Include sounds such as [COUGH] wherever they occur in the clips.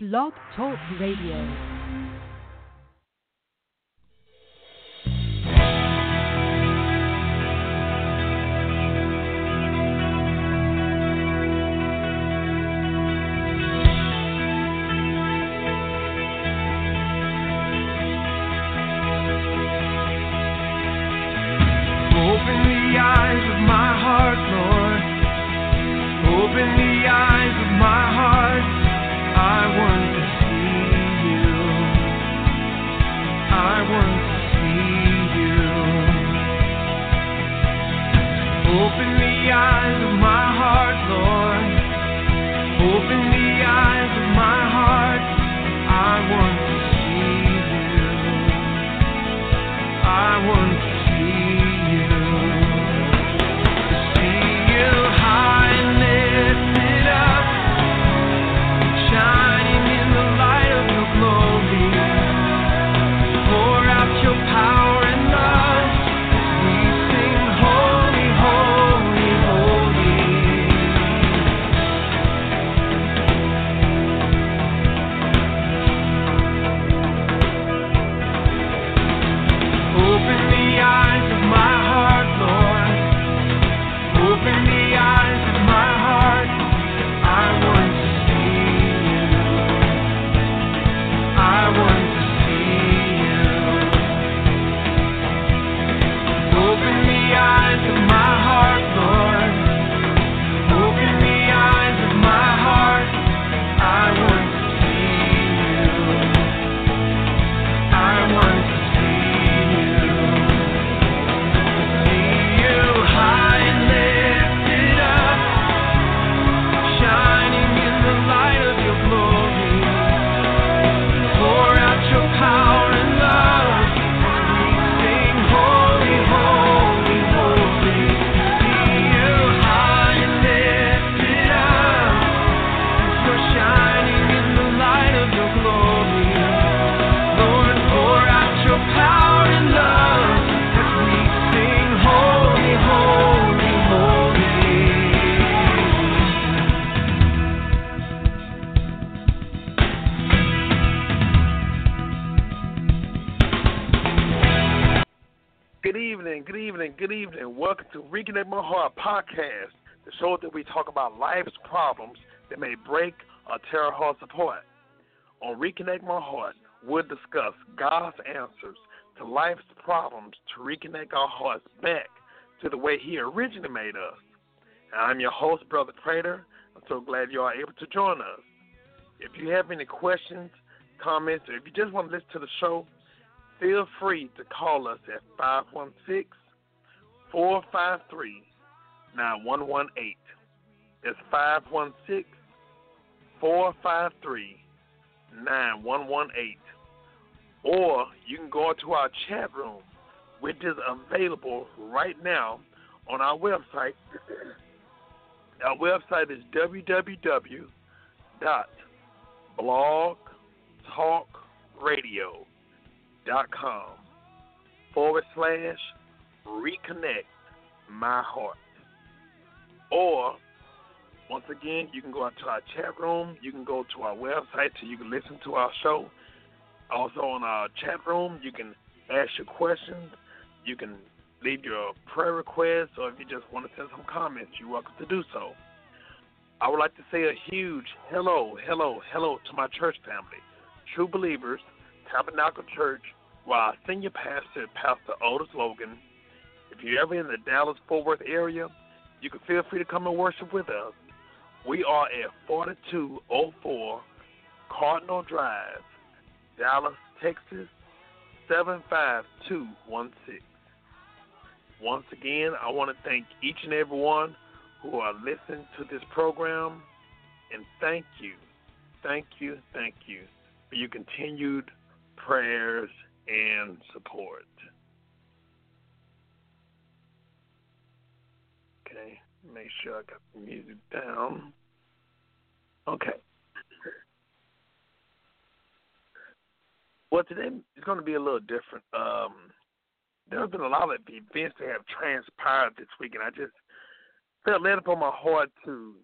Blog Talk Radio. Podcast, the show that we talk about life's problems that may break or tear hearts apart. On Reconnect My Heart, we'll discuss God's answers to life's problems to reconnect our hearts back to the way He originally made us. I'm your host, Brother Prater. I'm so glad you are able to join us. If you have any questions, comments, or if you just want to listen to the show, feel free to call us at 516 453 9118. It's 516 453 9118. Or you can go to our chat room, which is available right now on our website. [CLEARS THROAT] Our website is www.blogtalkradio.com forward slash reconnect my heart. Or once again, you can go out to our chat room. You can go to our website so you can listen to our show. Also on our chat room, you can ask your questions. You can leave your prayer requests, or if you just want to send some comments, you're welcome to do so. I would like to say a huge hello, hello, hello to my church family, True Believers, Tabernacle Church, where our senior pastor, Pastor Otis Logan. If you're ever in the Dallas Fort Worth area, you can feel free to come and worship with us. We are at 4204 Cardinal Drive, Dallas, Texas 75216. Once again, I want to thank each and every one who are listening to this program, and thank you, thank you, thank you for your continued prayers and support. Make sure I got the music down. Okay. Well, today is going to be a little different. Um, there have been a lot of events that have transpired this week, and I just felt led upon my heart to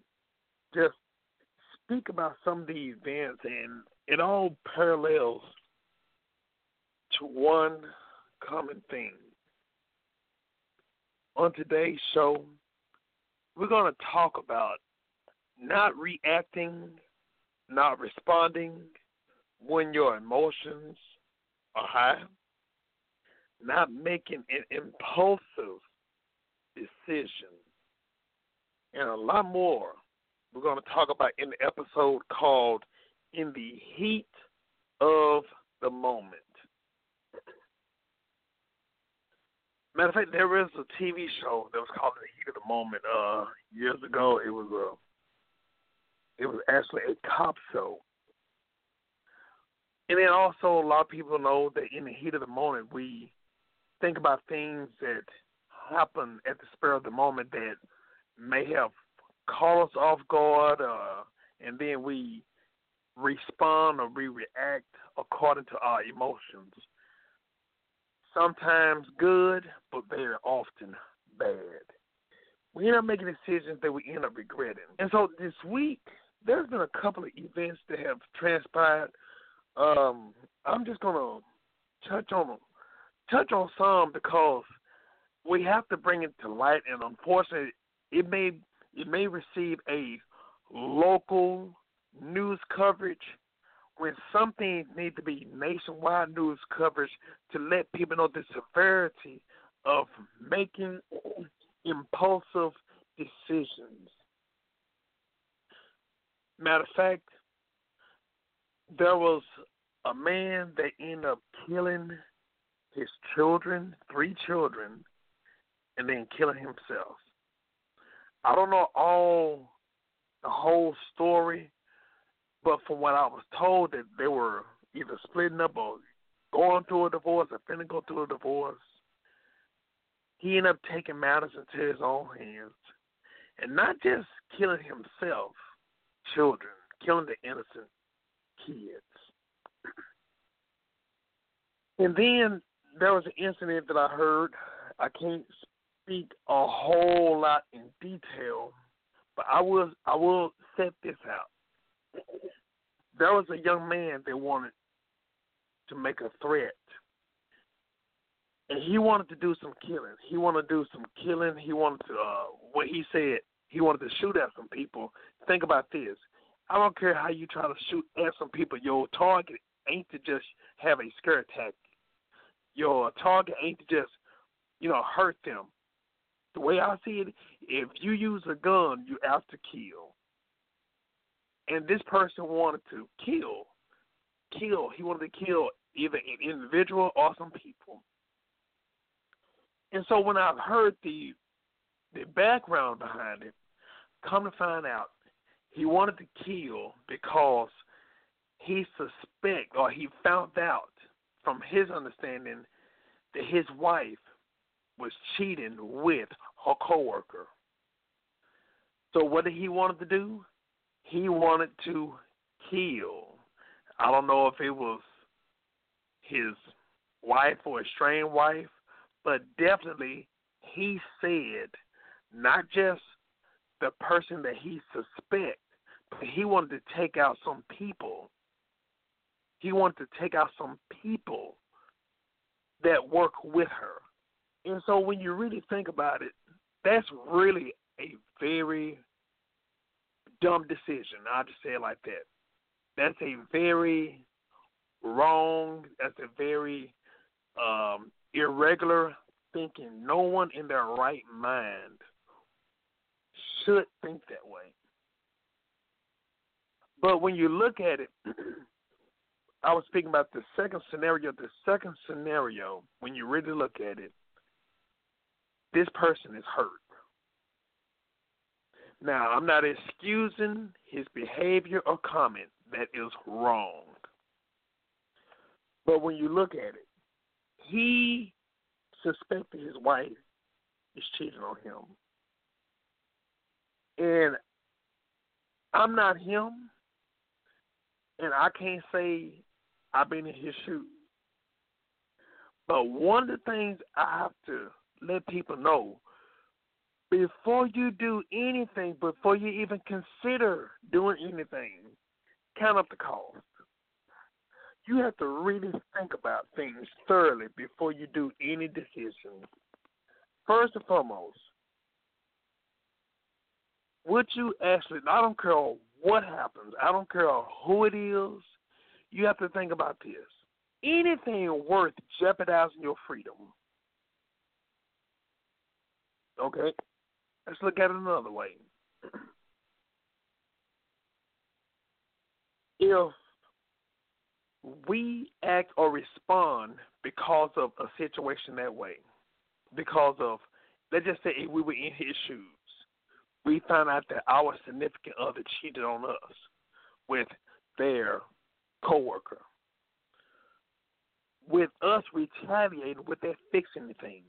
just speak about some of the events, and it all parallels to one common thing. On today's show, we're going to talk about not reacting, not responding when your emotions are high, not making an impulsive decision, and a lot more we're going to talk about in the episode called In the Heat of the Moment. Matter of fact, there was a TV show that was called The Heat of the Moment. Uh, years ago, it was a, it was actually a cop show. And then also, a lot of people know that in the heat of the moment, we think about things that happen at the spur of the moment that may have caught us off guard, uh, and then we respond or we react according to our emotions. Sometimes good, but very often bad. We end up making decisions that we end up regretting. And so this week, there's been a couple of events that have transpired. Um, I'm just gonna touch on them, touch on some because we have to bring it to light. And unfortunately, it may it may receive a local news coverage when something needs to be nationwide news coverage to let people know the severity of making impulsive decisions. Matter of fact, there was a man that ended up killing his children, three children, and then killing himself. I don't know all the whole story, but from what I was told that they were either splitting up or going through a divorce or finna go through a divorce. He ended up taking matters into his own hands and not just killing himself, children, killing the innocent kids. [CLEARS THROAT] And then there was an incident that I heard. I can't speak a whole lot in detail, but I will I will set this out. There was a young man that wanted to make a threat. And he wanted to do some killing. He wanted to do some killing. He wanted to uh what he said, he wanted to shoot at some people. Think about this. I don't care how you try to shoot at some people, your target ain't to just have a scare tactic. Your target ain't to just, you know, hurt them the way I see it, if you use a gun, you have to kill. And this person wanted to kill, kill. He wanted to kill either an individual or some people. And so when I've heard the the background behind it, come to find out, he wanted to kill because he suspect or he found out from his understanding that his wife was cheating with her coworker. So what did he wanted to do? He wanted to kill. I don't know if it was his wife or estranged wife, but definitely he said not just the person that he suspect, but he wanted to take out some people. He wanted to take out some people that work with her. And so when you really think about it, that's really a very dumb decision. I'll just say it like that. That's a very wrong, that's a very um, irregular thinking. No one in their right mind should think that way. But when you look at it, [CLEARS THROAT] I was speaking about the second scenario. The second scenario, when you really look at it, this person is hurt. Now, I'm not excusing his behavior or comment. That is wrong. But when you look at it, he suspected his wife is cheating on him. And I'm not him, and I can't say I've been in his shoes. But one of the things I have to let people know before you do anything, before you even consider doing anything, count up the cost. You have to really think about things thoroughly before you do any decision. First and foremost, would you actually, I don't care what happens, I don't care who it is, you have to think about this. Anything worth jeopardizing your freedom. Okay? Let's look at it another way. If we act or respond because of a situation that way, because of, let's just say if we were in his shoes, we found out that our significant other cheated on us with their coworker. With us retaliating, would that the anything?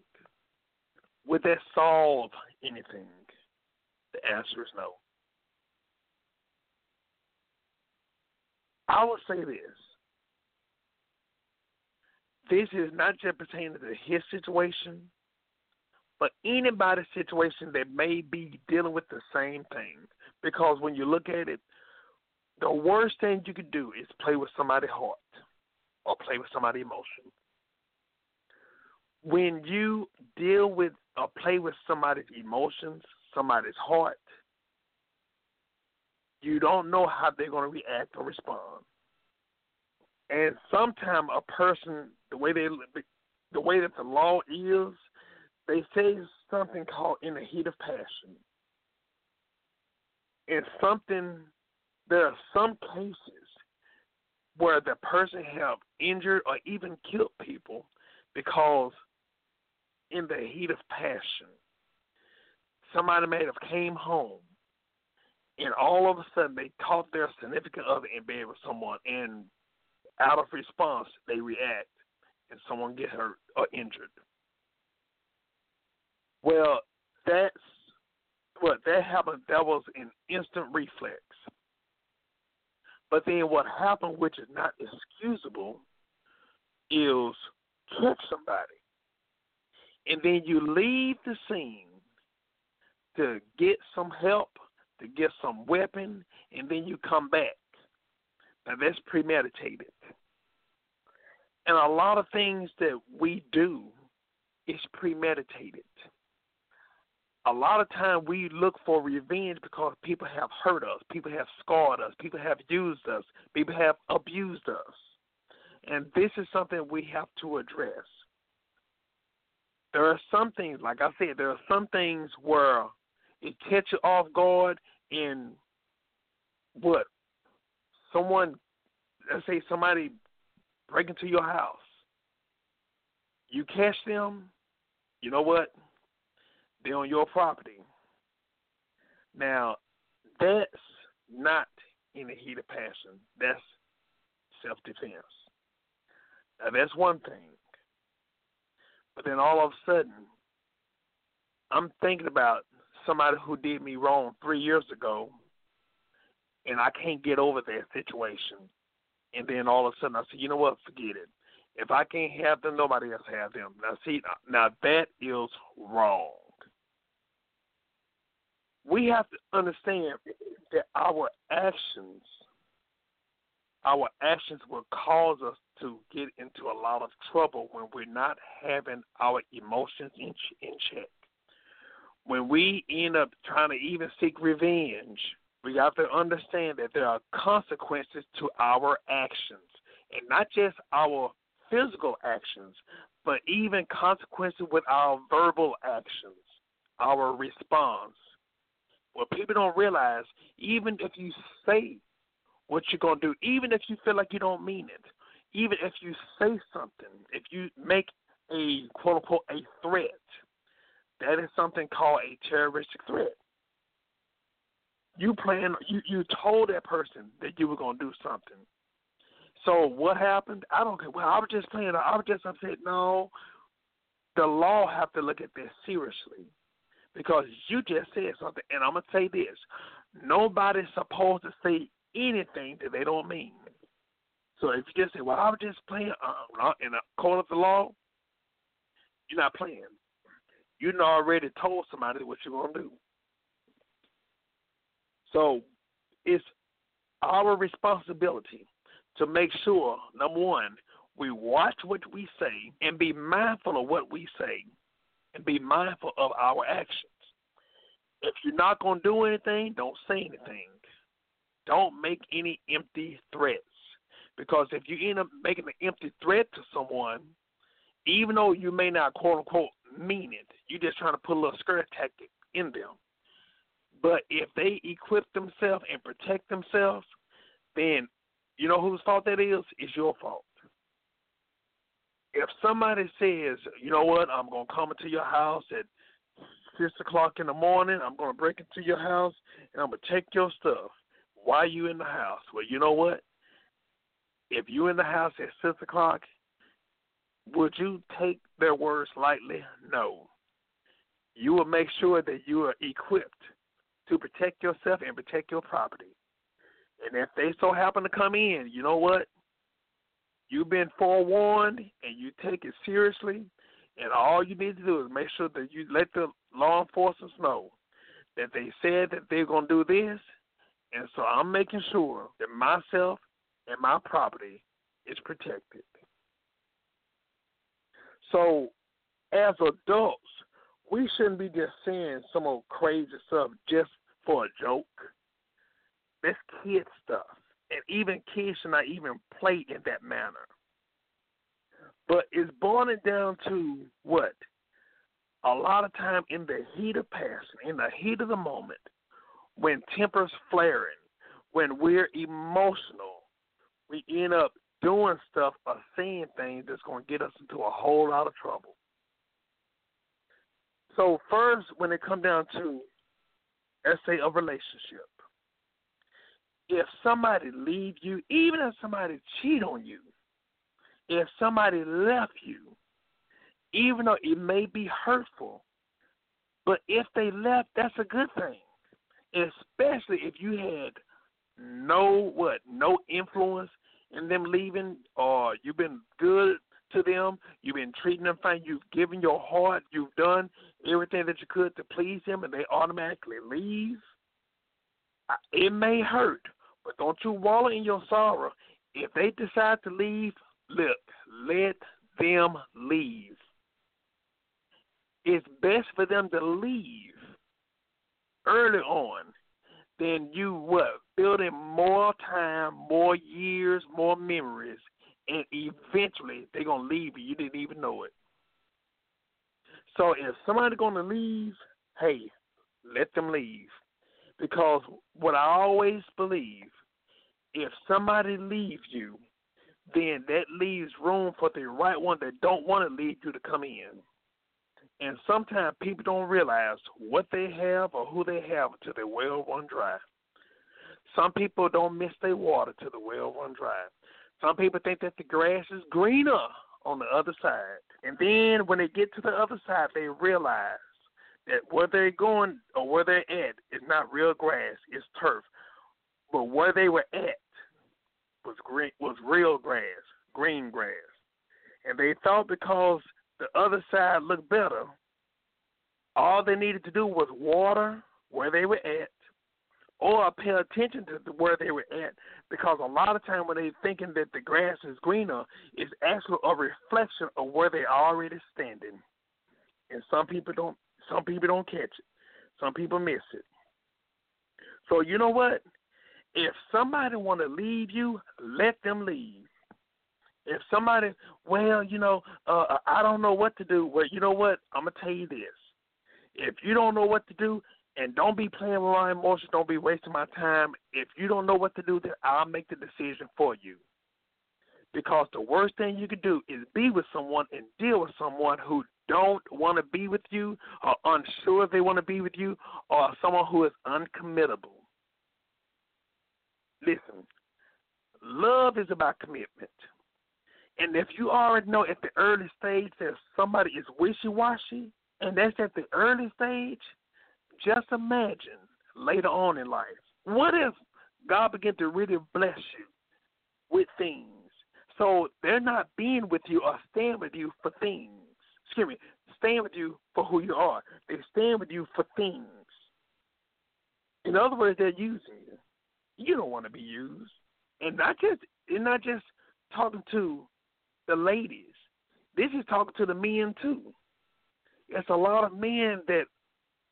Would that solve anything? The answer is no. I will say this. This is not just pertaining to his situation, but anybody's situation that may be dealing with the same thing. Because when you look at it, the worst thing you could do is play with somebody's heart or play with somebody's emotion. When you deal with or play with somebody's emotions, somebody's heart, you don't know how they're going to react or respond. And sometimes a person, the way they, the way that the law is, they say something called in the heat of passion. And something, there are some cases where the person have injured or even killed people because in the heat of passion, somebody may have came home and all of a sudden they caught their significant other in bed with someone and out of response they react and someone get hurt or injured. Well, that's what that happened. That was an instant reflex. But then what happened, which is not excusable, is catch somebody, and then you leave the scene to get some help, to get some weapon, and then you come back. Now that's premeditated. And a lot of things that we do is premeditated a lot of time we look for revenge because people have hurt us, people have scarred us, people have used us, people have abused us. And this is something we have to address. There are some things, like I said, there are some things where it catch you off guard and what? Someone let's say somebody break into your house. You catch them, you know what? They're on your property. Now, that's not in the heat of passion. That's self defense. Now, that's one thing. But then all of a sudden, I'm thinking about somebody who did me wrong three years ago, and I can't get over that situation. And then all of a sudden, I say, you know what? Forget it. If I can't have them, nobody else have them. Now, see, now that is wrong we have to understand that our actions, our actions will cause us to get into a lot of trouble when we're not having our emotions in, in check. When we end up trying to even seek revenge, we have to understand that there are consequences to our actions, and not just our physical actions, but even consequences with our verbal actions, our response what people don't realize, even if you say what you're going to do, even if you feel like you don't mean it, even if you say something, if you make a quote unquote a threat, that is something called a terroristic threat. You plan, you, you told that person that you were to do something. So what happened? I don't care. Well, I was just playing. I was just upset. No, the law have to look at this seriously because you just said something, and I'm gonna say this: nobody's supposed to say anything that they don't mean. So if you just say, "Well, I was just playing," uh, in a court of the law, you're not playing. you already told somebody what you're gonna do. So it's our responsibility to make sure, number one, we watch what we say and be mindful of what we say and be mindful of our actions. If you're not going to do anything, don't say anything. Don't make any empty threats. Because if you end up making an empty threat to someone, even though you may not quote unquote mean it, you're just trying to put a little skirt tactic in them. But if they equip themselves and protect themselves, then you know whose fault that is? It's your fault. If somebody says, you know what, I'm gonna come into your house at six o'clock in the morning, I'm gonna break into your house and I'm gonna take your stuff. Why are you in the house? Well, you know what? If you're in the house at six o'clock, would you take their words lightly? No. You will make sure that you are equipped to protect yourself and protect your property. And if they so happen to come in, you know what? You've been forewarned and you take it seriously. And all you need to do is make sure that you let the law enforcement know that they said that they're going to do this. And so I'm making sure that myself and my property is protected. So, as adults, we shouldn't be just saying some old crazy stuff just for a joke. That's kid stuff. And even kids should not even play in that manner. But it's boiling down to what? A lot of time in the heat of passion, in the heat of the moment, when tempers flaring, when we're emotional, we end up doing stuff or saying things that's going to get us into a whole lot of trouble. So first, when it comes down to, let's say, a relationship, if somebody leave you, even if somebody cheat on you, if somebody left you, even though it may be hurtful, but if they left, that's a good thing. Especially if you had no what, no influence in them leaving, or you've been good to them, you've been treating them fine, you've given your heart, you've done everything that you could to please them, and they automatically leave. It may hurt, but don't you wallow in your sorrow. If they decide to leave, look, let them leave. It's best for them to leave early on than you what building more time, more years, more memories, and eventually they're gonna leave you. You didn't even know it. So if somebody's gonna leave, hey, let them leave. Because what I always believe, if somebody leaves you, then that leaves room for the right one that don't want to leave you to come in. And sometimes people don't realize what they have or who they have until their well run dry. Some people don't miss their water till the well run dry. Some people think that the grass is greener on the other side. And then when they get to the other side, they realize that where they're going or where they're at is not real grass, it's turf. But where they were at was green was real grass, green grass. And they thought because the other side looked better, all they needed to do was water where they were at or pay attention to where they were at because a lot of time when they're thinking that the grass is greener, it's actually a reflection of where they're already standing. And some people don't some people don't catch it. Some people miss it. So you know what? If somebody want to leave you, let them leave. If somebody, well, you know, uh, I don't know what to do. Well, you know what? I'm gonna tell you this. If you don't know what to do, and don't be playing with my emotions, don't be wasting my time. If you don't know what to do, then I'll make the decision for you. Because the worst thing you can do is be with someone and deal with someone who don't want to be with you, or unsure if they want to be with you, or someone who is uncommittable. Listen, love is about commitment. And if you already know at the early stage that somebody is wishy washy, and that's at the early stage, just imagine later on in life. What if God began to really bless you with things? So they're not being with you or staying with you for things. Excuse me, stand with you for who you are. They stand with you for things. In other words, they're using you. You don't want to be used, and not just and not just talking to the ladies. This is talking to the men too. It's a lot of men that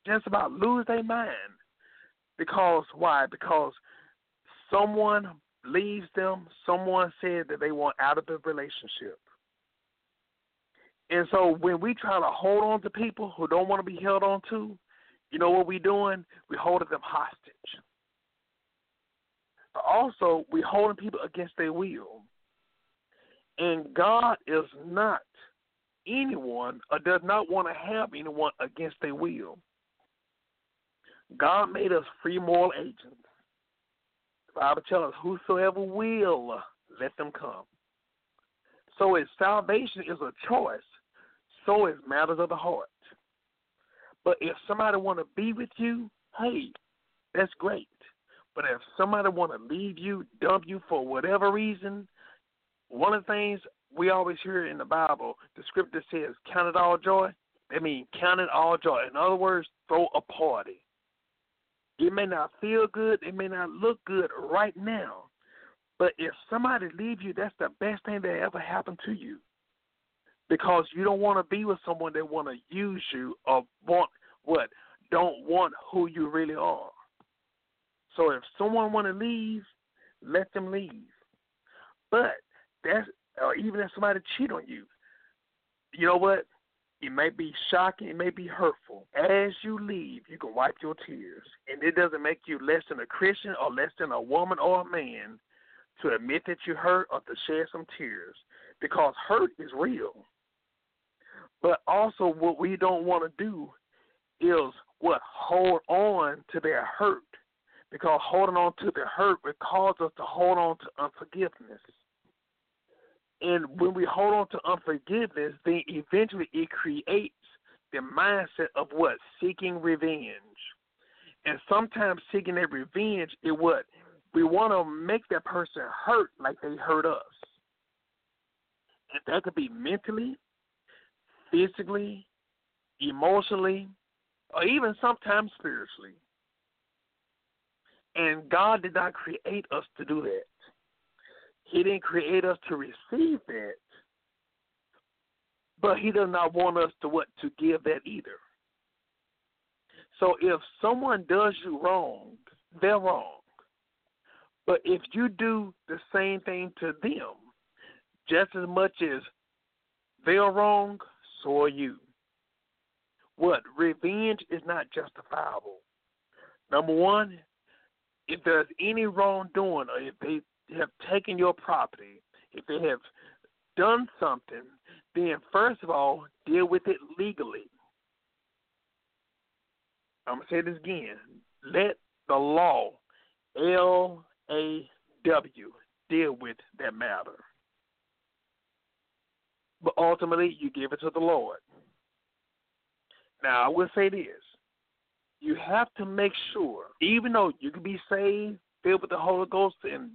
just about lose their mind because why? Because someone leaves them. Someone said that they want out of the relationship. And so when we try to hold on to people who don't want to be held on to, you know what we're doing? We're holding them hostage. But also, we're holding people against their will. And God is not anyone or does not want to have anyone against their will. God made us free moral agents. The Bible tells us, Whosoever will, let them come. So if salvation is a choice, so is matters of the heart. But if somebody want to be with you, hey, that's great. But if somebody want to leave you, dump you for whatever reason, one of the things we always hear in the Bible, the scripture says, "Count it all joy." I mean, count it all joy. In other words, throw a party. It may not feel good, it may not look good right now, but if somebody leaves you, that's the best thing that ever happened to you because you don't want to be with someone that want to use you or want what don't want who you really are. So if someone want to leave, let them leave. But that's or even if somebody cheat on you, you know what? It may be shocking, it may be hurtful. As you leave, you can wipe your tears, and it doesn't make you less than a Christian or less than a woman or a man to admit that you hurt or to shed some tears, because hurt is real. But also, what we don't want to do is what hold on to their hurt, because holding on to their hurt will cause us to hold on to unforgiveness. And when we hold on to unforgiveness, then eventually it creates the mindset of what seeking revenge. And sometimes seeking that revenge is what we want to make that person hurt like they hurt us. And that could be mentally, physically, emotionally, or even sometimes spiritually. And God did not create us to do that. He didn't create us to receive that. But he does not want us to what to give that either. So if someone does you wrong, they're wrong. But if you do the same thing to them, just as much as they're wrong, so are you. What? Revenge is not justifiable. Number one, if there's any wrongdoing or if they have taken your property, if they have done something, then first of all, deal with it legally. I'm going to say this again. Let the law, L A W, deal with that matter but ultimately you give it to the Lord. Now, I will say this you have to make sure, even though you can be saved, filled with the Holy Ghost, and,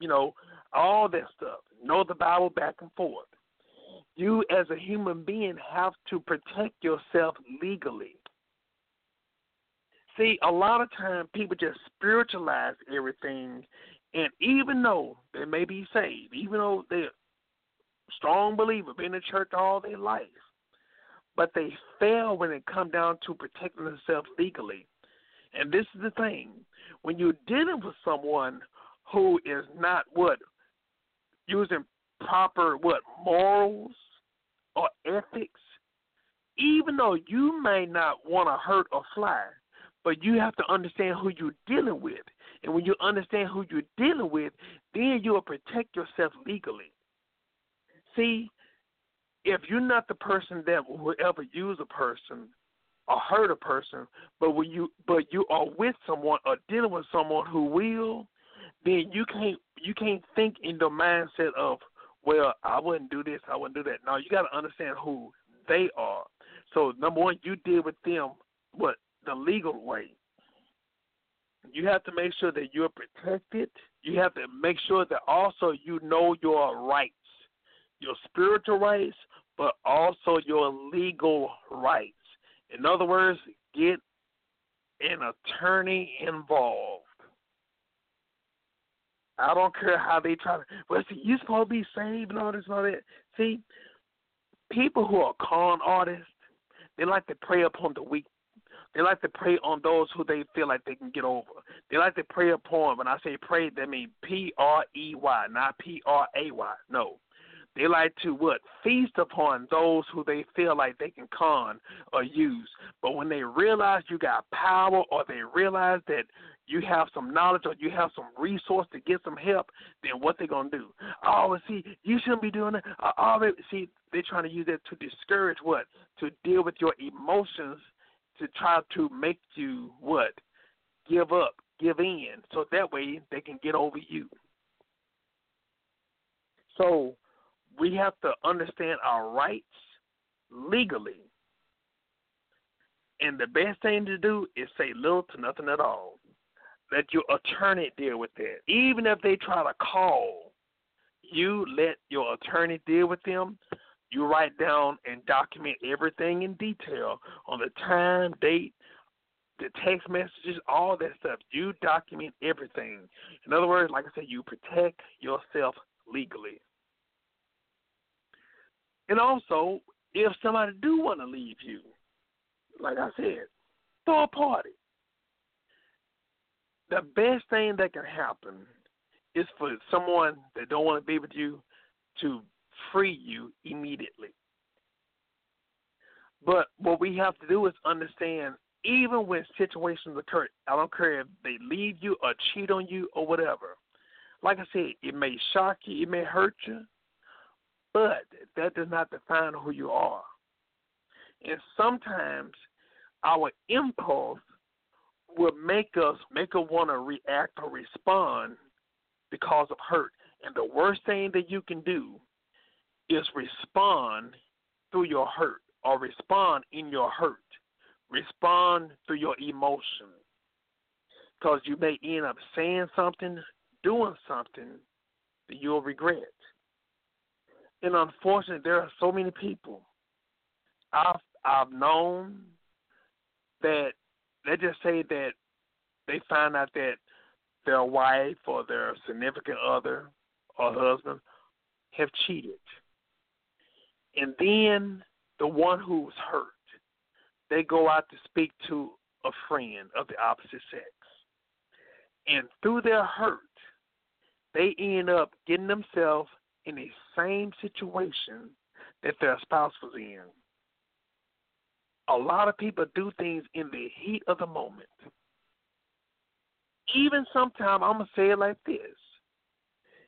you know, all that stuff, know the Bible back and forth. You, as a human being, have to protect yourself legally. See, a lot of times people just spiritualize everything, and even though they may be saved, even though they're strong believer, been in church all their life. But they fail when it comes down to protecting themselves legally. And this is the thing. When you're dealing with someone who is not what using proper what morals or ethics, even though you may not want to hurt or fly, but you have to understand who you're dealing with. And when you understand who you're dealing with, then you'll protect yourself legally. See, if you're not the person that will ever use a person or hurt a person, but when you but you are with someone or dealing with someone who will, then you can't you can't think in the mindset of well I wouldn't do this I wouldn't do that. No, you got to understand who they are. So number one, you deal with them what the legal way. You have to make sure that you're protected. You have to make sure that also you know your rights your spiritual rights, but also your legal rights. In other words, get an attorney involved. I don't care how they try to. Well, see, you're supposed to be saved and all this and all that. See, people who are con artists, they like to prey upon the weak. They like to prey on those who they feel like they can get over. They like to prey upon. When I say pray, that mean P R E Y, not P R A Y. No, they like to what feast upon those who they feel like they can con or use. But when they realize you got power, or they realize that you have some knowledge or you have some resource to get some help, then what they gonna do? Oh, see, you shouldn't be doing that. Oh, see, they're trying to use that to discourage what? To deal with your emotions, to try to make you what? Give up, give in, so that way they can get over you. So we have to understand our rights legally. And the best thing to do is say little to nothing at all. Let your attorney deal with that. Even if they try to call, you let your attorney deal with them. You write down and document everything in detail on the time, date, the text messages, all that stuff. You document everything. In other words, like I said, you protect yourself legally. And also, if somebody do want to leave you, like I said, throw a party. The best thing that can happen is for someone that don't want to be with you to free you immediately. But what we have to do is understand even when situations occur, I don't care if they leave you or cheat on you or whatever. Like I said, it may shock you, it may hurt you, but that does not define who you are. And sometimes our impulse will make us make us want to react or respond because of hurt. And the worst thing that you can do is respond through your hurt or respond in your hurt. Respond through your emotion. Because you may end up saying something, doing something that you'll regret. And unfortunately, there are so many people I've I've known that they just say that they find out that their wife or their significant other or husband have cheated. And then the one who's hurt, they go out to speak to a friend of the opposite sex. And through their hurt, they end up getting themselves in the same situation that their spouse was in. A lot of people do things in the heat of the moment. Even sometimes, I'm going to say it like this,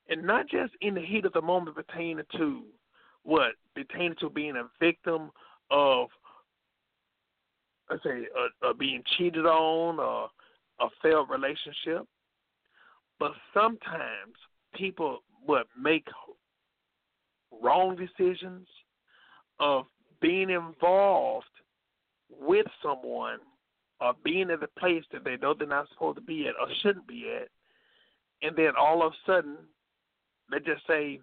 and not just in the heat of the moment pertaining to what? Pertaining to being a victim of, let's say, uh, uh, being cheated on or a failed relationship. But sometimes people would make wrong decisions, of being involved with someone or being at a place that they know they're not supposed to be at or shouldn't be at, and then all of a sudden, they just say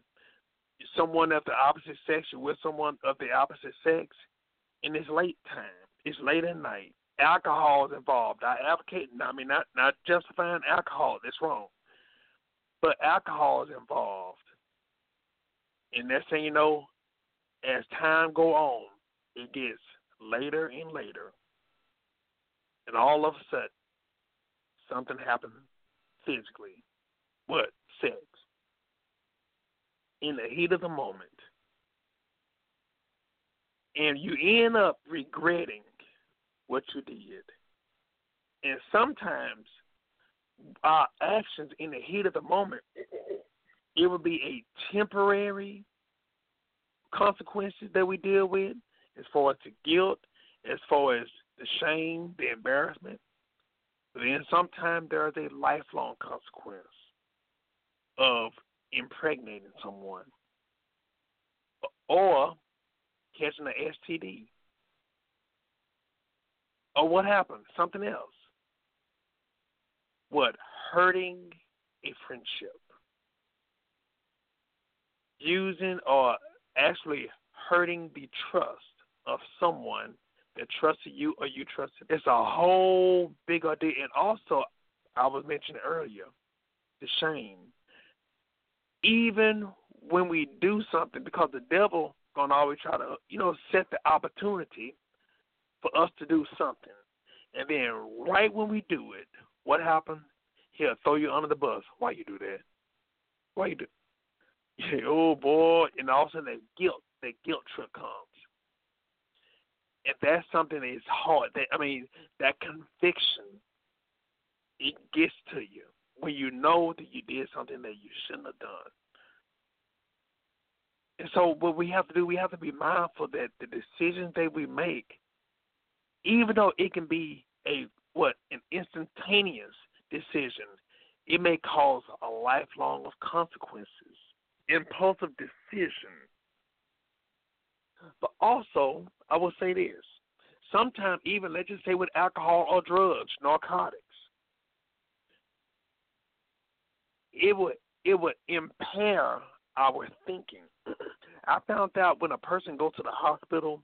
someone of the opposite sex, you're with someone of the opposite sex, and it's late time. It's late at night. Alcohol is involved. I advocate. I mean, not not justifying alcohol. That's wrong. But alcohol is involved. And next thing you know, as time go on, it gets later and later. And all of a sudden, something happens physically. What? Sex. In the heat of the moment. And you end up regretting what you did. And sometimes our actions in the heat of the moment it would be a temporary consequences that we deal with as far as the guilt, as far as the shame, the embarrassment. But then sometimes there is a lifelong consequence of impregnating someone or catching an STD. Or what happened? Something else. What? Hurting a friendship using or actually hurting the trust of someone that trusted you or you trusted. It's a whole big idea. And also, I was mentioning earlier, the shame. Even when we do something, because the devil gonna always try to, you know, set the opportunity for us to do something. And then right when we do it, what happens? He'll throw you under the bus. Why you do that? Why you do? [LAUGHS] Yeah, oh boy! And all of a sudden that guilt, that guilt trip comes. And that's something that is hard. That I mean, that conviction, it gets to you when you know that you did something that you shouldn't have done. And so, what we have to do, we have to be mindful that the decisions that we make, even though it can be a what an instantaneous decision, it may cause a lifelong of consequences. Impulsive decision. But also, I will say this: sometimes, even let's just say with alcohol or drugs, narcotics, it would it would impair our thinking. [CLEARS THROAT] I found out when a person goes to the hospital,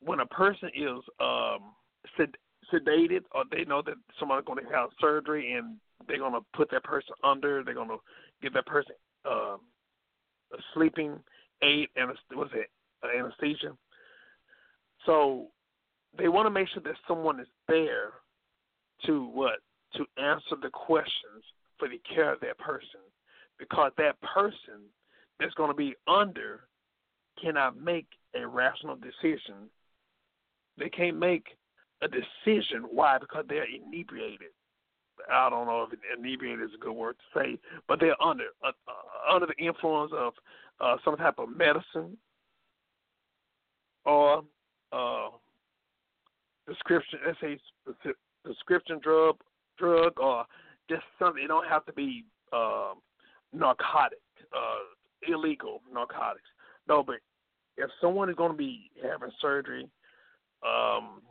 when a person is um, sed- sedated or they know that someone's going to have surgery and they're going to put that person under, they're going to give that person uh, a sleeping aid and what's it anesthesia. So they want to make sure that someone is there to what to answer the questions for the care of that person because that person that's going to be under cannot make a rational decision. They can't make a decision. Why? Because they're inebriated. I don't know if inebriated is a good word to say, but they're under uh, uh, under the influence of uh, some type of medicine or uh, prescription. Let's say prescription drug, drug, or just something. It don't have to be uh, narcotic, uh, illegal narcotics. No, but if someone is going to be having surgery, um,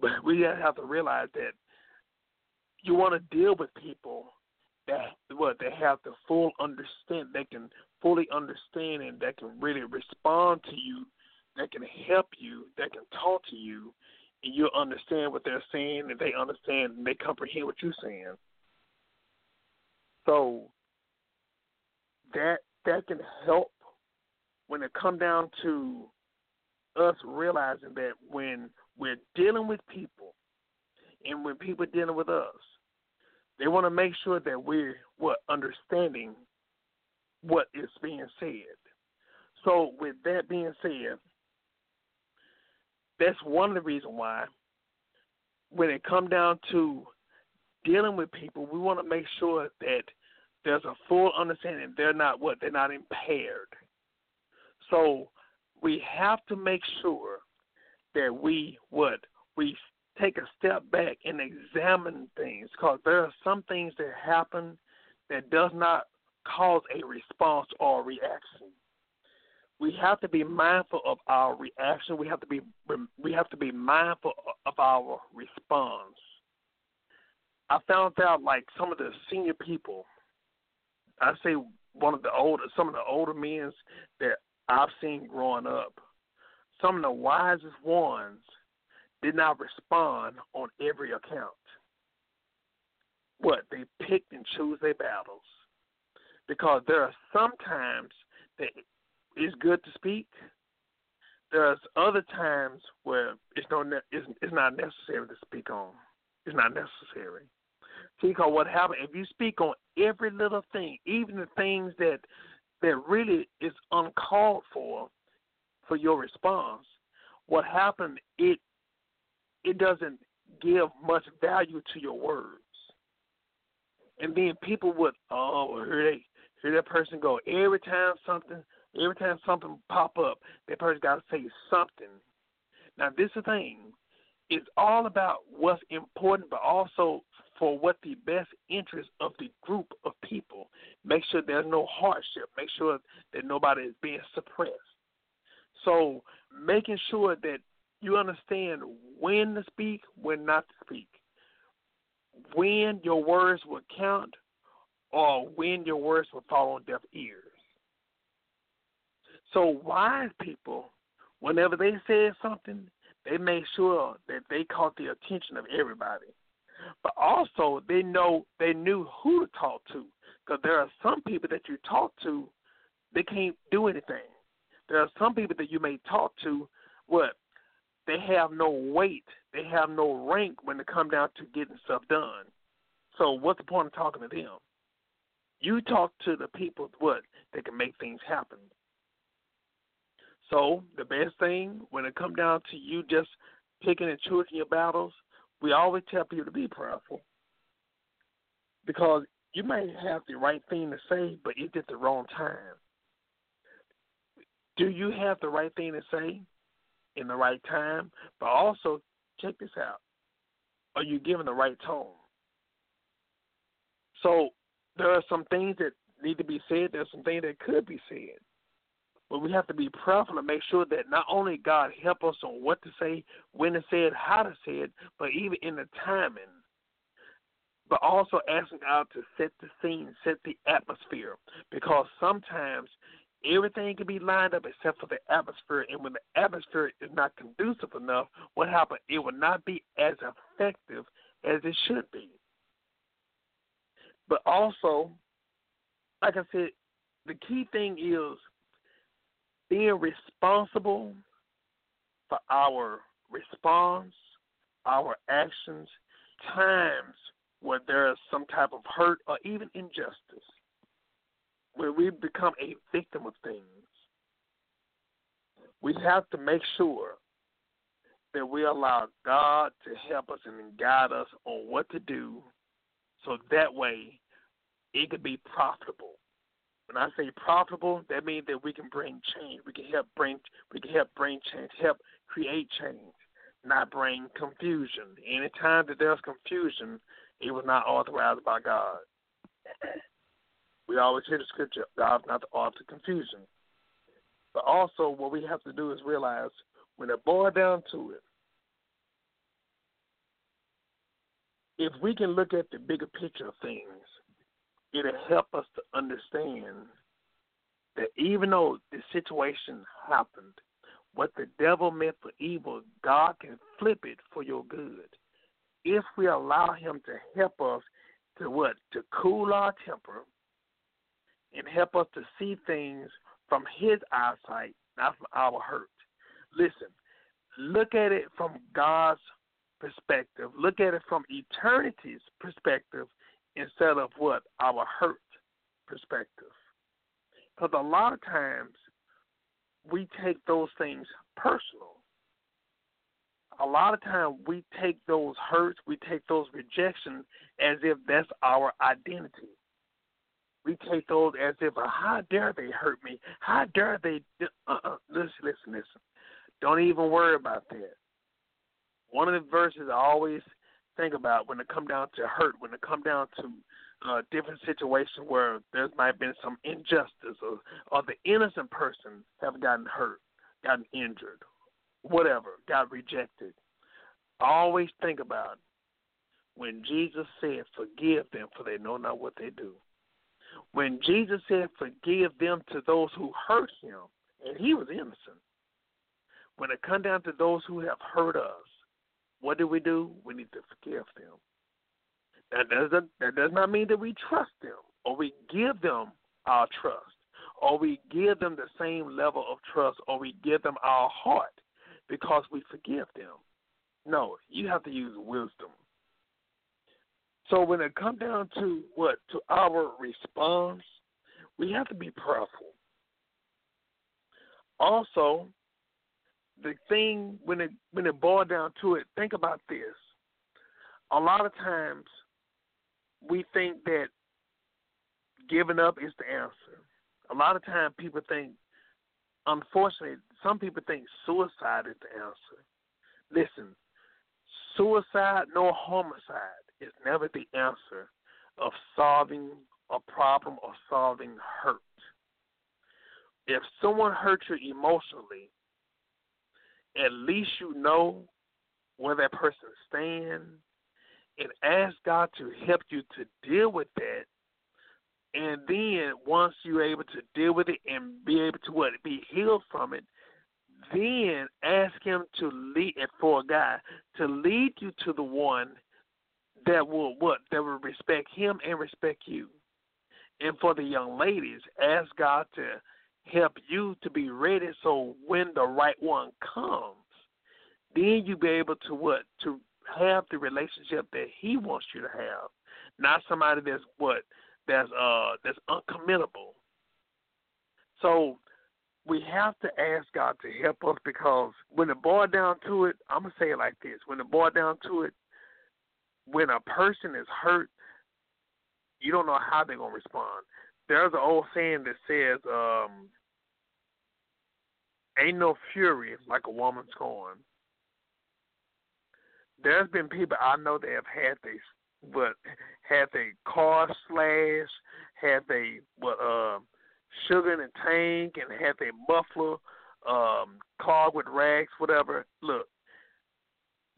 [LAUGHS] we have to realize that you want to deal with people that what they have the full understand, they can fully understand, and that can really respond to you, that can help you, that can talk to you, and you'll understand what they're saying, and they understand and they comprehend what you're saying. So that that can help when it come down to us realizing that when we're dealing with people and when people are dealing with us, they want to make sure that we're what understanding what is being said. So with that being said, that's one of the reasons why when it come down to dealing with people, we want to make sure that there's a full understanding. They're not what they're not impaired. So we have to make sure that we what we take a step back and examine things because there are some things that happen that does not cause a response or a reaction. We have to be mindful of our reaction. We have to be we have to be mindful of our response. I found out like some of the senior people, I say one of the older some of the older men that I've seen growing up, some of the wisest ones did not respond on every account. What? They picked and chose their battles. Because there are sometimes that it's good to speak. There's other times where it's no it's, it's not necessary to speak on. It's not necessary. Because what happens if you speak on every little thing, even the things that that really is uncalled for for your response, what happened it it doesn't give much value to your words. And then people would oh hear they hear that person go every time something every time something pop up, that person gotta say something. Now this is the thing. It's all about what's important but also for what the best interest of the group of people. Make sure there's no hardship. Make sure that nobody is being suppressed. So making sure that you understand when to speak, when not to speak, when your words will count, or when your words will fall on deaf ears. So wise people, whenever they said something, they made sure that they caught the attention of everybody. But also, they know they knew who to talk to, because there are some people that you talk to, they can't do anything. There are some people that you may talk to, what they have no weight, they have no rank when it come down to getting stuff done. So what's the point of talking to them? You talk to the people what that can make things happen. So the best thing when it come down to you just picking and choosing your battles, we always tell people to be prayerful. Because you may have the right thing to say, but it's at the wrong time. Do you have the right thing to say in the right time? But also, check this out. Are you giving the right tone? So there are some things that need to be said. There's some things that could be said. But we have to be prayerful to make sure that not only God help us on what to say, when to say it, how to say it, but even in the timing. But also asking God to set the scene, set the atmosphere. Because sometimes everything can be lined up except for the atmosphere. And when the atmosphere is not conducive enough, what happens? It will not be as effective as it should be. But also, like I said, the key thing is being responsible for our response, our actions, times where there is some type of hurt or even injustice, where we become a victim of things. We have to make sure that we allow God to help us and guide us on what to do so that way it could be profitable. When I say profitable, that means that we can bring change. We can help bring we can help bring change, help create change, not bring confusion. Anytime that there's confusion, it was not authorized by God. We always hear the scripture, God's not the author of confusion. But also what we have to do is realize when it boils down to it, if we can look at the bigger picture of things, it'll help us to understand that even though the situation happened, what the devil meant for evil, God can flip it for your good. If we allow him to help us to what? To cool our temper and help us to see things from his eyesight, not from our hurt. Listen, look at it from God's perspective. Look at it from eternity's perspective instead of what? Our hurt perspective. Because a lot of times we take those things personal. A lot of times we take those hurts, we take those rejections as if that's our identity. We take those as if, uh, how dare they hurt me? How dare they? Uh-uh. Listen, listen, listen. Don't even worry about that. One of the verses I always think about when it come down to hurt, when it come down to uh, different situations where there might have been some injustice or, or the innocent person have gotten hurt, gotten injured, whatever, got rejected. Always think about when Jesus said, Forgive them, for they know not what they do. When Jesus said, Forgive them to those who hurt him, and he was innocent. When it come down to those who have hurt us, what do we do? We need to forgive them. That doesn't that does not mean that we trust them or we give them our trust or we give them the same level of trust or we give them our heart because we forgive them. No, you have to use wisdom. So when it comes down to what to our response, we have to be prayerful. Also, the thing when it when it boils down to it, think about this. A lot of times we think that giving up is the answer. A lot of times people think unfortunately some people think suicide is the answer. Listen, suicide nor homicide is never the answer of solving a problem or solving hurt. If someone hurts you emotionally, at least you know where that person stands and ask God to help you to deal with that And then once you're able to deal with it and be able to what be healed from it, then ask him to lead and for guy to lead you to the one that will what that will respect him and respect you. And for the young ladies, ask God to help you to be ready so when the right one comes, then you be able to what to have the relationship that he wants you to have, not somebody that's what that's uh that's uncommittable. So we have to ask God to help us because when it boils down to it, I'm gonna say it like this: when it boils down to it, when a person is hurt, you don't know how they're gonna respond. There's an old saying that says, um, "Ain't no fury like a woman scorned." There's been people I know that have had these, but had they car slashed, had they what uh, sugar in the tank, and had they muffler um, clogged with rags, whatever. Look,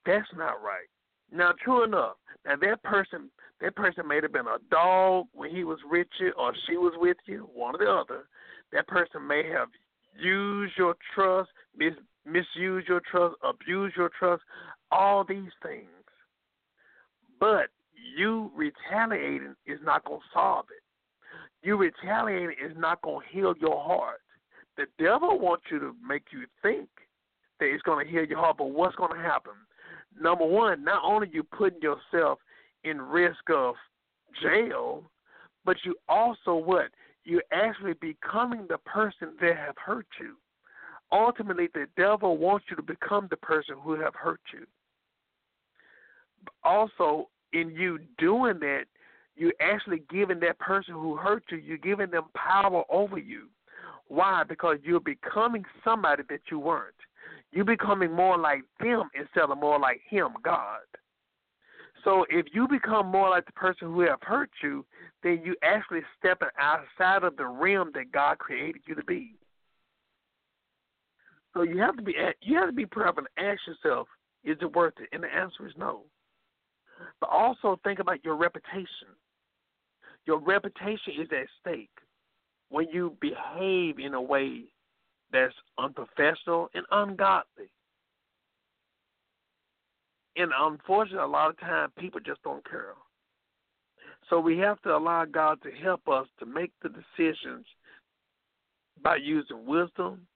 that's not right. Now, true enough, now that person, that person may have been a dog when he was with you, or she was with you, one or the other. That person may have used your trust, mis- misused your trust, abused your trust, all these things. But you retaliating is not going to solve it. You retaliating is not going to heal your heart. The devil wants you to make you think that it's going to heal your heart, but what's going to happen? Number one, not only you putting yourself in risk of jail, but you also what? You're actually becoming the person that have hurt you. Ultimately, the devil wants you to become the person who have hurt you. Also, in you doing that, you're actually giving that person who hurt you, you're giving them power over you. Why? Because you're becoming somebody that you weren't. You're becoming more like them instead of more like Him, God. So if you become more like the person who have hurt you, then you actually stepping outside of the realm that God created you to be. So you have to be you have to be proud and ask yourself, is it worth it? And the answer is no. But also think about your reputation. Your reputation is at stake when you behave in a way that's unprofessional and ungodly. And unfortunately, a lot of times people just don't care. So we have to allow God to help us to make the decisions by using wisdom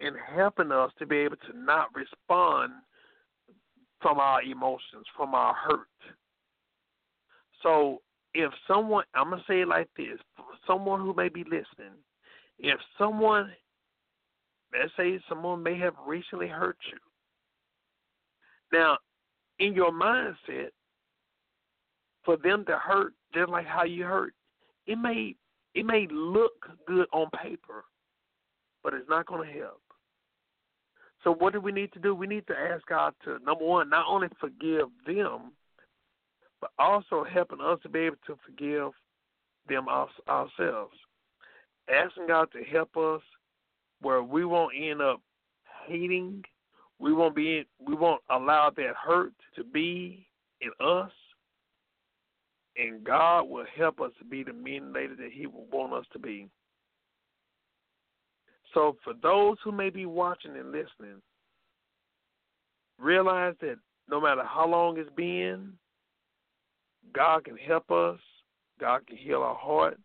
and helping us to be able to not respond from our emotions, from our hurt. So if someone, I'm going to say it like this someone who may be listening, if someone, let's say someone may have recently hurt you. Now, in your mindset, for them to hurt just like how you hurt, it may it may look good on paper, but it's not going to help. So what do we need to do? We need to ask God to number one, not only forgive them, but also helping us to be able to forgive them ourselves. Asking God to help us where we won't end up hating, we won't be we won't allow that hurt to be in us. And God will help us to be the men and that He will want us to be. So, for those who may be watching and listening, realize that no matter how long it's been, God can help us. God can heal our heart.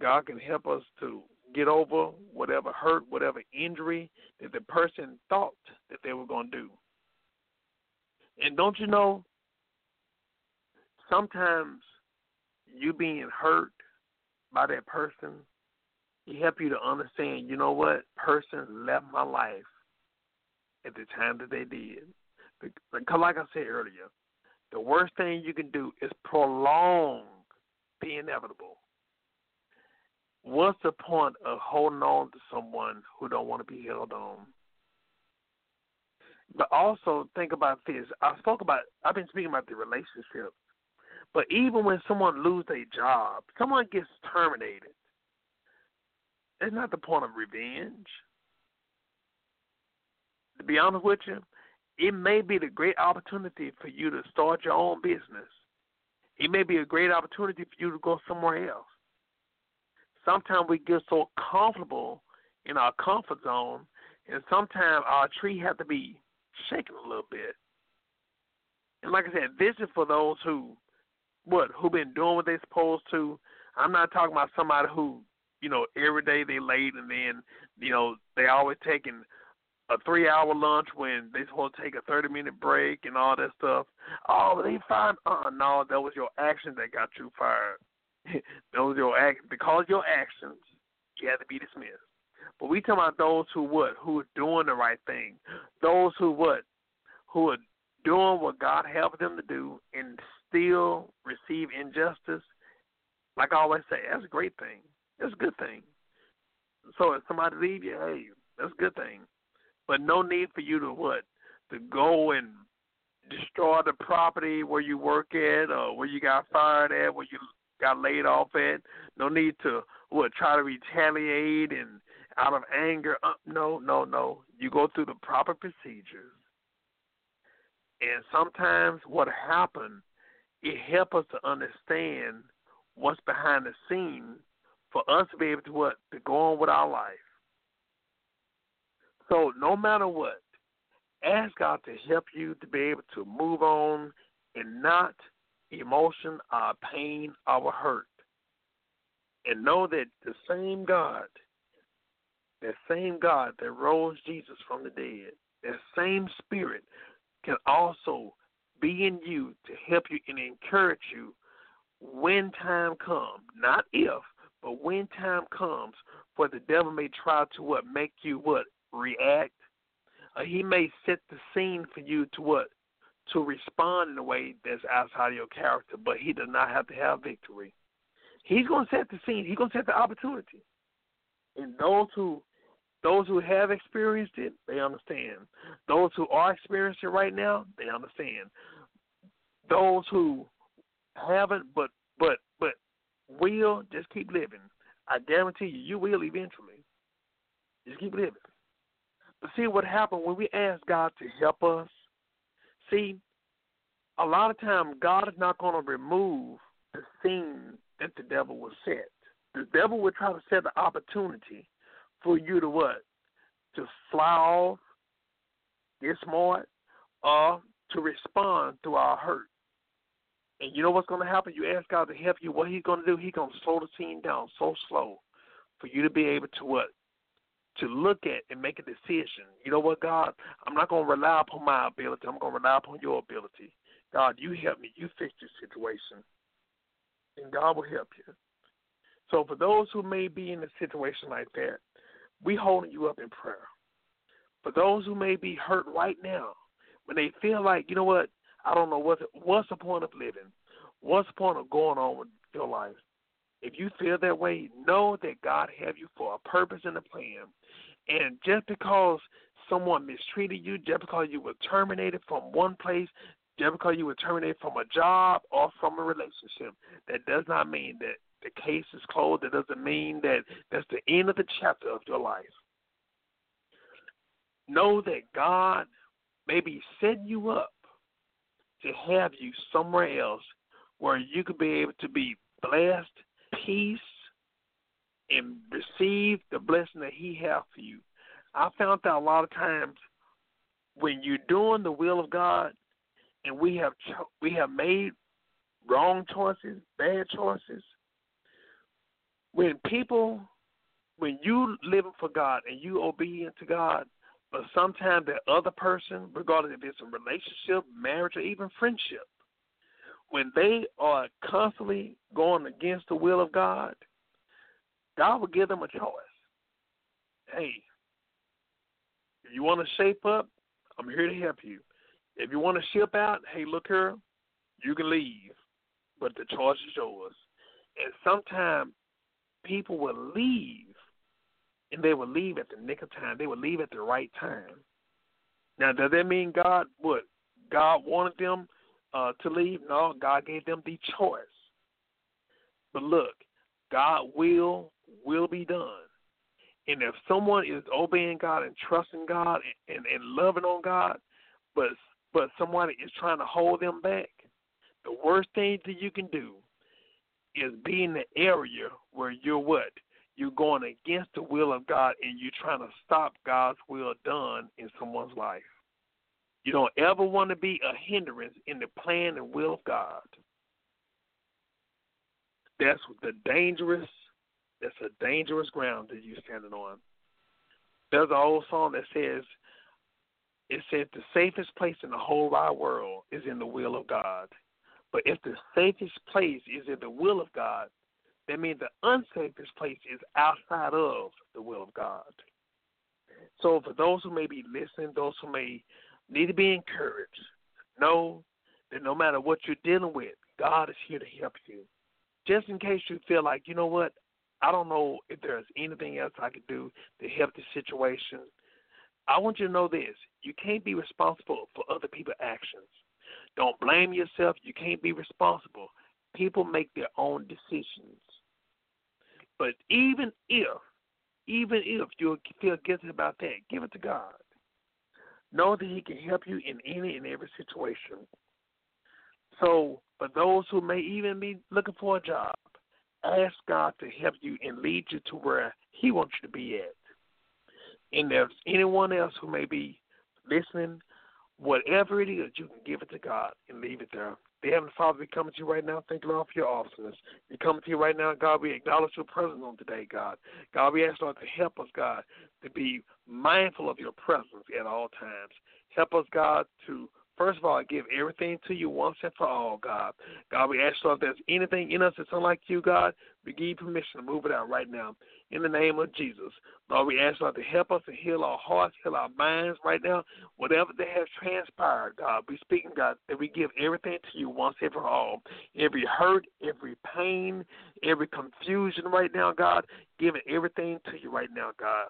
God can help us to get over whatever hurt, whatever injury that the person thought that they were going to do. And don't you know, sometimes you being hurt by that person it help you to understand, you know what, person left my life at the time that they did. Because, like I said earlier, the worst thing you can do is prolong the inevitable. What's the point of holding on to someone who don't want to be held on? But also think about this. I spoke about. I've been speaking about the relationship. But even when someone loses a job, someone gets terminated it's not the point of revenge. To be honest with you, it may be the great opportunity for you to start your own business. It may be a great opportunity for you to go somewhere else. Sometimes we get so comfortable in our comfort zone, and sometimes our tree have to be shaken a little bit. And like I said, this is for those who, what, who been doing what they're supposed to. I'm not talking about somebody who, you know, every day they late and then, you know, they always taking a three hour lunch when they supposed to take a thirty minute break and all that stuff. Oh, they fired. Uh, no, that was your actions that got you fired. [LAUGHS] was your act because your actions. You had to be dismissed. But we talking about those who what who are doing the right thing, those who what who are doing what God helped them to do and still receive injustice. Like I always say, that's a great thing. That's a good thing. So if somebody leave you, hey, that's a good thing. But no need for you to what to go and destroy the property where you work at or where you got fired at, where you got laid off at. No need to what try to retaliate and out of anger. Uh, no, no, no. You go through the proper procedures. And sometimes what happened, it helps us to understand what's behind the scene for us to be able to what to go on with our life. So no matter what, ask God to help you to be able to move on and not emotion, our pain, our hurt. And know that the same God that same God that rose Jesus from the dead, that same Spirit can also be in you to help you and encourage you when time comes. Not if, but when time comes, for the devil may try to what make you what react. Uh, he may set the scene for you to what to respond in a way that's outside of your character, but he does not have to have victory. He's going to set the scene. He's going to set the opportunity. And those who those who have experienced it, they understand. Those who are experiencing it right now, they understand. Those who haven't but but but will just keep living. I guarantee you, you will eventually. Just keep living. But see what happened when we ask God to help us. See, a lot of times God is not going to remove the scene that the devil will set. The devil will try to set the opportunity for you to what? To fly off, get smart, or to respond to our hurt. And you know what's going to happen? You ask God to help you. What He's going to do? He's going to slow the scene down so slow for you to be able to what? To look at and make a decision. You know what, God? I'm not going to rely upon my ability. I'm going to rely upon your ability. God, you help me. You fix this situation. And God will help you. So for those who may be in a situation like that, we holding you up in prayer. For those who may be hurt right now, when they feel like, you know what, I don't know what's what's the point of living, what's the point of going on with your life. If you feel that way, know that God have you for a purpose and a plan. And just because someone mistreated you, just because you were terminated from one place, just because you were terminated from a job or from a relationship, that does not mean that the case is closed, it doesn't mean that that's the end of the chapter of your life. Know that God may be setting you up to have you somewhere else where you could be able to be blessed, peace, and receive the blessing that He has for you. I found out a lot of times when you're doing the will of God, and we have cho- we have made wrong choices, bad choices, when people, when you living for God and you obedient to God, but sometimes that other person, regardless if it's a relationship, marriage, or even friendship, when they are constantly going against the will of God, God will give them a choice. Hey, if you want to shape up, I'm here to help you. If you want to ship out, hey, look here, you can leave, but the choice is yours. And sometimes people will leave, and they will leave at the nick of time. They will leave at the right time. Now, does that mean God what? God wanted them uh, to leave? No, God gave them the choice. But look, God will will be done. And if someone is obeying God and trusting God and, and, and loving on God, but but somebody is trying to hold them back, the worst thing that you can do is be in the area where you're what? you're going against the will of God and you're trying to stop God's will done in someone's life. You don't ever want to be a hindrance in the plan and will of God. That's the dangerous. That's a dangerous ground that you're standing on. There's an old song that says, "It says the safest place in the whole wide world is in the will of God." But if the safest place is in the will of God, that means the unsafest place is outside of the will of God. So for those who may be listening, those who may need to be encouraged, know that no matter what you're dealing with, God is here to help you. Just in case you feel like, you know what, I don't know if there's anything else I could do to help this situation. I want you to know this. You can't be responsible for other people's actions. Don't blame yourself. You can't be responsible. People make their own decisions. But even if, even if you feel guilty about that, give it to God. Know that He can help you in any and every situation. So, for those who may even be looking for a job, ask God to help you and lead you to where He wants you to be at. And there's anyone else who may be listening, whatever it is, you can give it to God and leave it there. The Heavenly Father, we come to you right now. Thank you, Lord, for your awesomeness. We come to you right now, God. We acknowledge your presence on today, God. God, we ask, Lord, to help us, God, to be mindful of your presence at all times. Help us, God, to First of all, I give everything to you once and for all, God. God, we ask, Lord, if there's anything in us that's unlike you, God, we give you permission to move it out right now in the name of Jesus. Lord, we ask, Lord, to help us to heal our hearts, heal our minds right now. Whatever that has transpired, God, we speaking, God, that we give everything to you once and for all. Every hurt, every pain, every confusion right now, God, giving everything to you right now, God.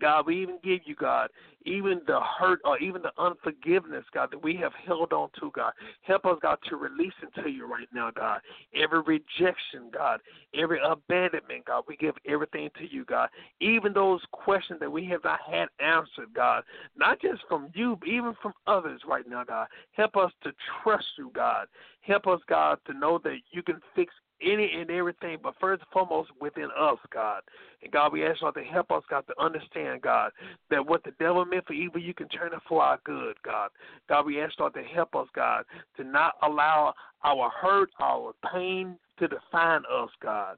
God, we even give you, God, even the hurt or even the unforgiveness, God, that we have held on to, God. Help us, God, to release into you right now, God. Every rejection, God, every abandonment, God, we give everything to you, God. Even those questions that we have not had answered, God, not just from you, but even from others right now, God. Help us to trust you, God. Help us, God, to know that you can fix any and everything, but first and foremost within us, God. And God, we ask Lord to help us, God, to understand, God, that what the devil meant for evil, you can turn it for our good, God. God, we ask Lord to help us, God, to not allow our hurt, our pain to define us, God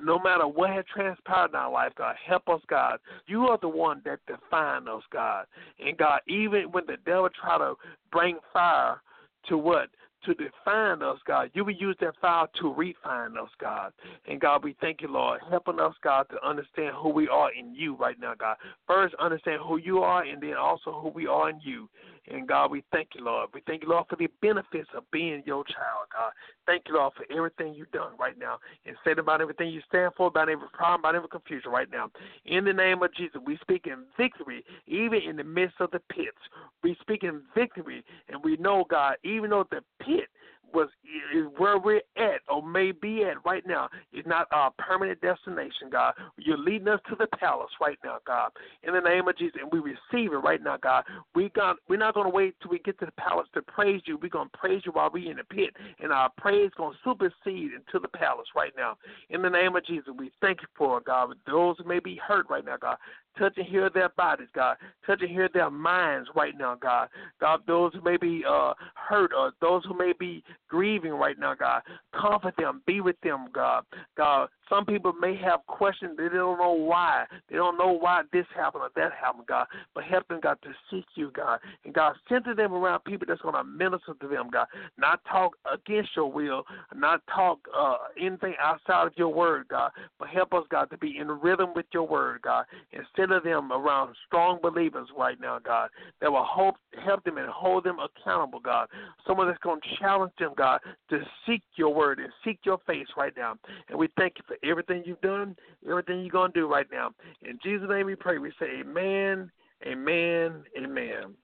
no matter what has transpired in our life, God, help us, God. You are the one that define us, God. And God, even when the devil try to bring fire to what to define us, God. You will use that fire to refine us, God. And God, we thank you, Lord, helping us, God, to understand who we are in you right now, God. First, understand who you are, and then also who we are in you. And God, we thank you, Lord. We thank you, Lord, for the benefits of being your child, God. Thank you, Lord, for everything you've done right now. And said about everything you stand for, about every problem, about every confusion right now. In the name of Jesus, we speak in victory, even in the midst of the pits. We speak in victory, and we know, God, even though the pit was is where we're at or may be at right now is not our permanent destination, God. You're leading us to the palace right now, God. In the name of Jesus, and we receive it right now, God. We got we're not gonna wait till we get to the palace to praise you. We're gonna praise you while we're in the pit, and our praise gonna supersede into the palace right now. In the name of Jesus, we thank you for it, God. Those who may be hurt right now, God, touch and heal their bodies, God. Touch and heal their minds right now, God. God, those who may be uh, hurt or those who may be grieving right now, God, comfort them, be with them, God. God, some people may have questions. They don't know why. They don't know why this happened or that happened, God. But help them, God, to seek you, God. And God, center them around people that's going to minister to them, God. Not talk against your will, not talk uh, anything outside of your word, God. But help us, God, to be in rhythm with your word, God. And center them around strong believers right now, God, that will hope, help them and hold them accountable, God. Someone that's going to challenge them, God, to seek your word and seek your face right now. And we thank you for everything you've done, everything you're going to do right now. In Jesus' name we pray. We say amen, amen, amen.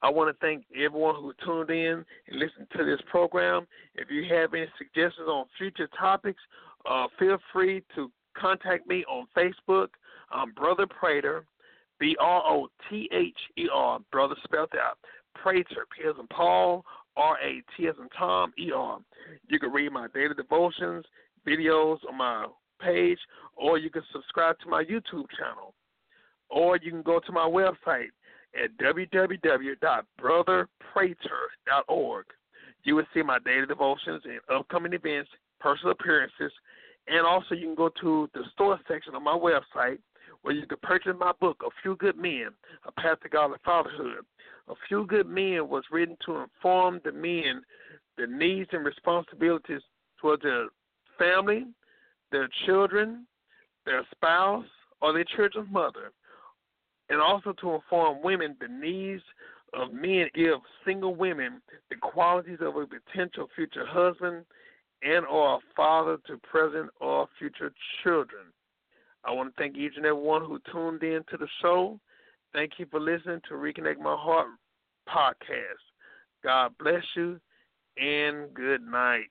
I want to thank everyone who tuned in and listened to this program. If you have any suggestions on future topics, uh, feel free to contact me on Facebook, Brother Prater, B R O T H E R, brother spelled out. Prater, P as in Paul, R A T as in Tom, E R. You can read my daily devotions videos on my page, or you can subscribe to my YouTube channel, or you can go to my website at www.brotherprater.org. You will see my daily devotions and upcoming events, personal appearances, and also you can go to the store section of my website where you can purchase my book, A Few Good Men, A Path to Godly Fatherhood. A Few Good Men was written to inform the men the needs and responsibilities towards their family, their children, their spouse, or their children's mother, and also to inform women the needs of men give single women the qualities of a potential future husband and or a father to present or future children. I want to thank each and every one who tuned in to the show. Thank you for listening to Reconnect My Heart podcast. God bless you and good night.